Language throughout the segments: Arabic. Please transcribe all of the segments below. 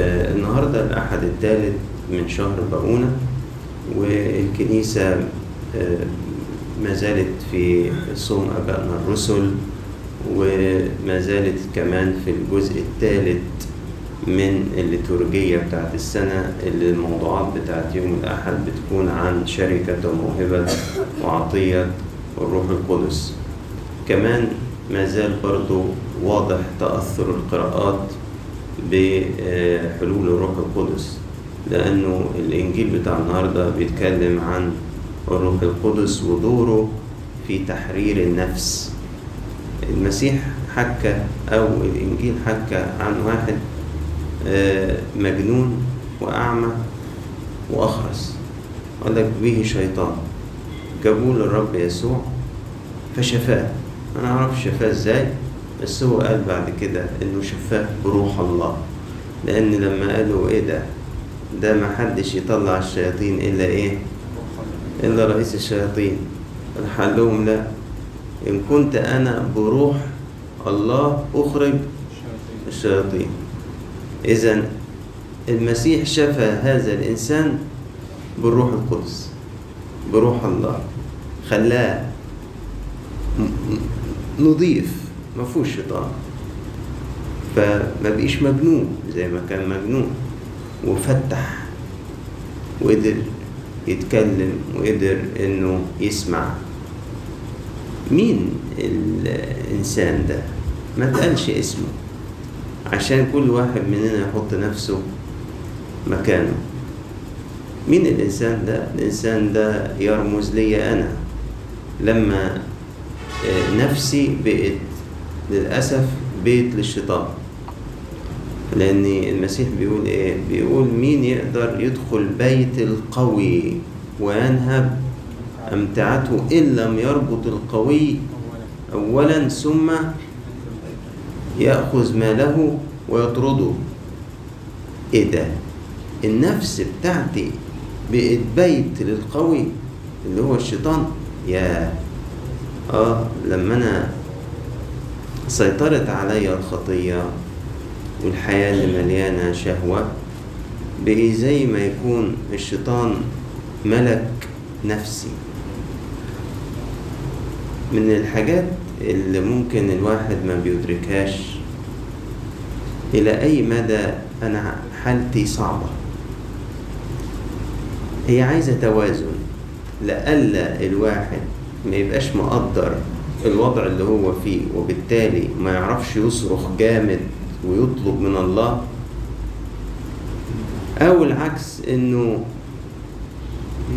النهاردة الأحد الثالث من شهر باؤونة والكنيسة آه، ما زالت في صوم أبائنا الرسل وما زالت كمان في الجزء الثالث من الليتورجية بتاعت السنة اللي الموضوعات بتاعت يوم الأحد بتكون عن شركة وموهبة وعطية الروح القدس. كمان ما زال برضو واضح تأثر القراءات بحلول الروح القدس لأنه الإنجيل بتاع النهاردة بيتكلم عن الروح القدس ودوره في تحرير النفس. المسيح حكى أو الإنجيل حكى عن واحد آه، مجنون وأعمى وأخرس. قال لك به شيطان. جابوه للرب يسوع فشفاه. أنا أعرف شفاه إزاي؟ بس هو قال بعد كده إنه شفاه بروح الله لأن لما قالوا إيه ده؟ ده ما حدش يطلع الشياطين إلا إيه؟ إلا رئيس الشياطين. راح قال لهم لا إن كنت أنا بروح الله أخرج الشياطين. إذا المسيح شفى هذا الإنسان بالروح القدس بروح الله خلاه نضيف. ما فيهوش شيطان. فما بقيش مجنون زي ما كان مجنون. وفتح وقدر يتكلم وقدر إنه يسمع. مين الإنسان ده؟ ما تقالش اسمه. عشان كل واحد مننا يحط نفسه مكانه. مين الإنسان ده؟ الإنسان ده يرمز لي أنا. لما آه، نفسي بقت للأسف بيت للشيطان. لأن المسيح بيقول إيه؟ بيقول مين يقدر يدخل بيت القوي وينهب أمتعته إن لم يربط القوي اولا ثم يأخذ ماله ويطرده. إيه ده؟ النفس بتاعتي بقت بيت للقوي اللي هو الشيطان. يا آه لما أنا سيطرت علي الخطية والحياة اللي مليانة شهوة بقي زي ما يكون الشيطان ملك نفسي. من الحاجات اللي ممكن الواحد ما بيدركهاش إلى أي مدى أنا حالتي صعبة. هي عايزة توازن لألا الواحد ما يبقاش مقدر الوضع اللي هو فيه وبالتالي ما يعرفش يصرخ جامد ويطلب من الله أو العكس إنه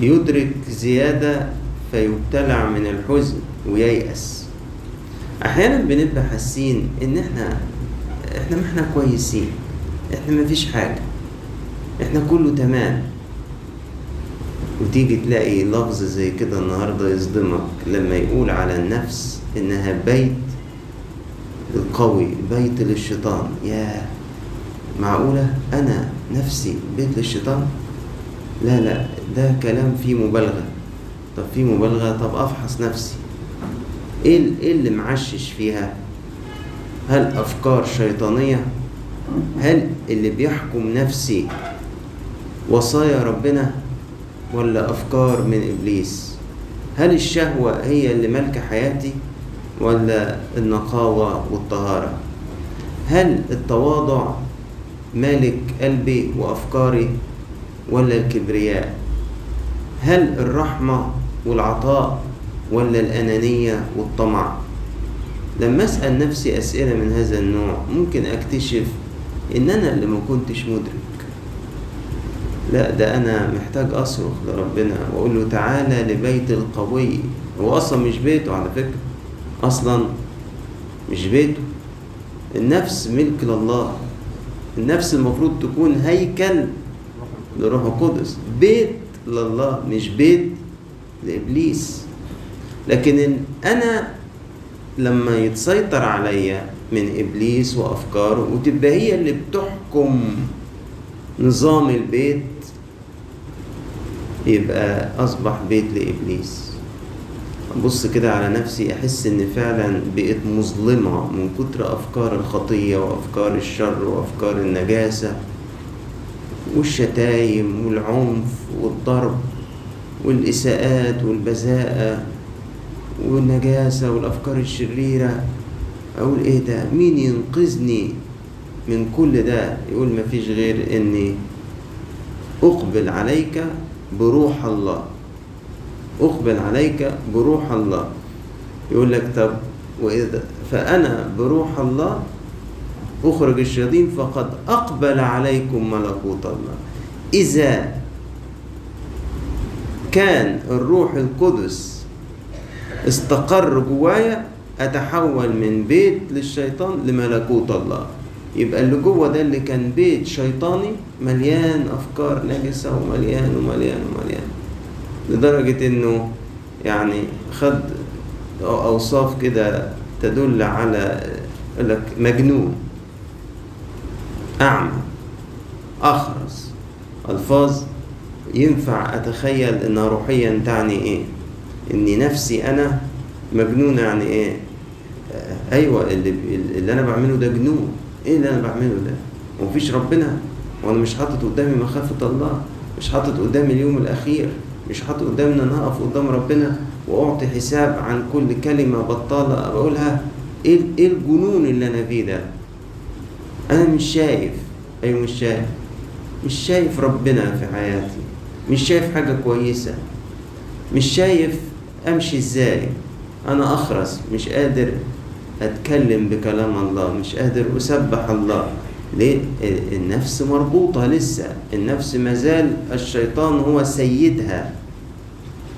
يدرك زيادة فيبتلع من الحزن وييأس. أحيانا بنبقى حاسين إن إحنا إحنا ما إحنا كويسين إحنا مفيش حاجة إحنا كله تمام. وتيجي تلاقي لفظ زي كده النهارده يصدمك لما يقول على النفس إنها بيت القوي بيت للشيطان. يا معقولة أنا نفسي بيت للشيطان؟ لا لا ده كلام فيه مبالغة. طب فيه مبالغة؟ طب أفحص نفسي. إيه إيه اللي معشش فيها؟ هل أفكار شيطانية؟ هل اللي بيحكم نفسي وصايا ربنا؟ ولا أفكار من إبليس؟ هل الشهوة هي اللي مالكة حياتي ولا النقاوة والطهارة؟ هل التواضع مالك قلبي وأفكاري ولا الكبرياء؟ هل الرحمة والعطاء ولا الأنانية والطمع؟ لما أسأل نفسي أسئلة من هذا النوع ممكن أكتشف إن أنا اللي ما كنتش مدرك. لا ده أنا محتاج أصرخ لربنا وأقول له تعالى لبيت القوي. هو أصلا مش بيته على فكرة. أصلا مش بيته. النفس ملك لله. النفس المفروض تكون هيكل لروح القدس. بيت لله مش بيت لإبليس. لكن إن أنا لما يتسيطر عليا من إبليس وأفكاره وتبقى هي اللي بتحكم نظام البيت يبقى أصبح بيت لإبليس. ابص كده على نفسي أحس إن فعلا بقيت مظلمة من كتر أفكار الخطية وأفكار الشر وأفكار النجاسة والشتايم والعنف والضرب والإساءات والبذاءة والنجاسة والأفكار الشريرة. أقول إيه ده؟ مين ينقذني من كل ده؟ يقول مفيش غير إني أقبل عليك بروح الله. أقبل عليك بروح الله. يقول لك طب وإذا فأنا بروح الله أخرج الشياطين فقد أقبل عليكم ملكوت الله. إذا كان الروح القدس استقر جوايا أتحول من بيت للشيطان لملكوت الله. يبقى اللي جوه ده اللي كان بيت شيطاني مليان أفكار نجسة ومليان ومليان ومليان. لدرجة إنه يعني خد أوصاف كده تدل على لك مجنون. أعمى أخرس ألفاظ. ينفع أتخيل إنها روحيا تعني إيه؟ إني نفسي أنا مجنونة يعني آه، أيوة اللي, اللي أنا بعمله ده جنون. إيه اللي أنا بعمله ده؟ ومفيش ربنا؟ وأنا مش حاطط قدامي مخافة الله مش حاطط قدامي اليوم الأخير مش حاطط قدامي إن أنا أقف قدام ربنا وأعطي حساب عن كل كلمة بطالة بقولها إيه إيه الجنون اللي أنا فيه ده؟ أنا مش شايف. أيوة مش شايف. مش شايف ربنا في حياتي. مش شايف حاجة كويسة. مش شايف أمشي إزاي. أنا أخرس مش قادر. أتكلم بكلام الله مش قادر أسبح الله. ليه؟ النفس مربوطة لسه. النفس مازال الشيطان هو سيدها.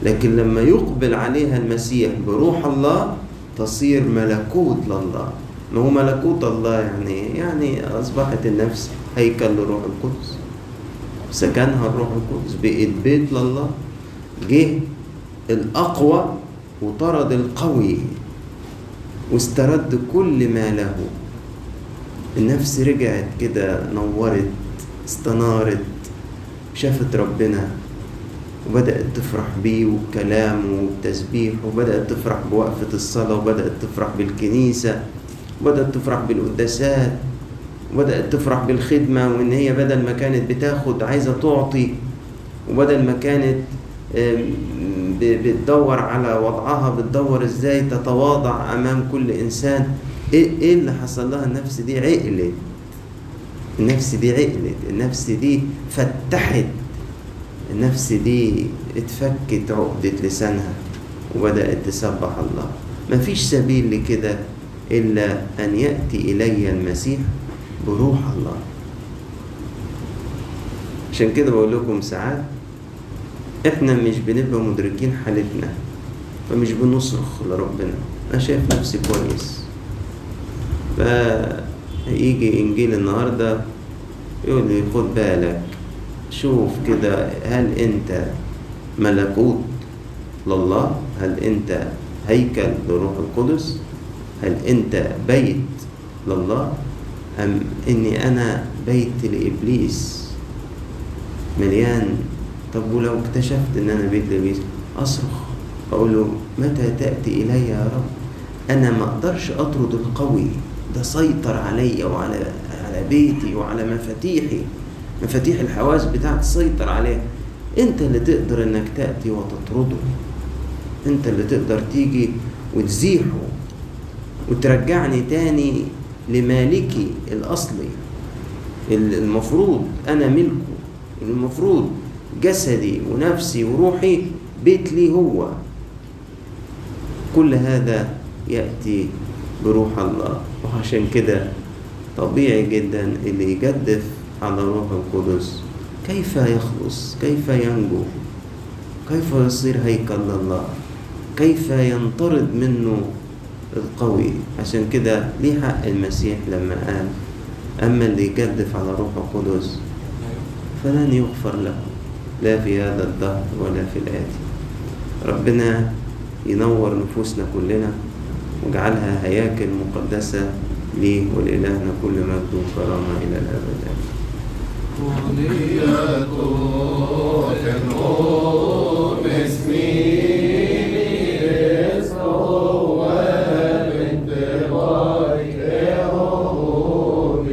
لكن لما يقبل عليها المسيح بروح الله تصير ملكوت لله. ما هو ملكوت الله يعني؟ يعني أصبحت النفس هيكل لروح القدس. سكنها الروح القدس. بقت بيت لله. جه الأقوى وطرد القوي. واسترد كل ما له. النفس رجعت كده نورت استنارت شافت ربنا وبدأت تفرح بيه وبكلامه وبتسبيحه وبدأت تفرح بوقفة الصلاة وبدأت تفرح بالكنيسة وبدأت تفرح بالقداسات وبدأت تفرح بالخدمة وإن هي بدل ما كانت بتاخد عايزة تعطي وبدل ما كانت بتدور على وضعها بتدور إزاي تتواضع أمام كل إنسان. إيه إيه اللي حصل لها؟ النفس دي عقلت. النفس دي عقلت. النفس دي فتحت. النفس دي اتفكت عقدة لسانها وبدأت تسبح الله. مفيش سبيل لكده إلا أن يأتي إلي المسيح بروح الله. عشان كده بقول لكم ساعات إحنا مش بنبقى مدركين حالتنا فمش بنصرخ لربنا. أنا شايف نفسي كويس. فيجي إنجيل النهارده يقول لي خد بالك شوف كده هل أنت ملكوت لله؟ هل أنت هيكل لروح القدس؟ هل أنت بيت لله؟ أم إني أنا بيت لإبليس مليان طب ولو اكتشفت إن أنا بيت لابليس أصرخ أقول له متى تأتي إلي يا رب؟ أنا ما أقدرش أطرد القوي ده سيطر عليا وعلى على بيتي وعلى مفاتيحي. مفاتيح الحواس بتاعتي سيطر عليها. أنت اللي تقدر إنك تأتي وتطرده. أنت اللي تقدر تيجي وتزيحه وترجعني تاني لمالكي الأصلي المفروض أنا ملكه المفروض جسدي ونفسي وروحي بيت لي هو. كل هذا يأتي بروح الله. وعشان كده طبيعي جدا اللي يجدف على روح القدس. كيف يخلص؟ كيف ينجو؟ كيف يصير هيكل لله كيف ينطرد منه القوي؟ عشان كده ليه حق المسيح لما قال أما اللي يجدف على روح القدس فلن يغفر له. لا في هذا الدهر ولا في الآتي. ربنا ينور نفوسنا كلنا واجعلها هياكل مقدسة ليه ولإلهنا كل مجد وكرامة إلى الأبد. en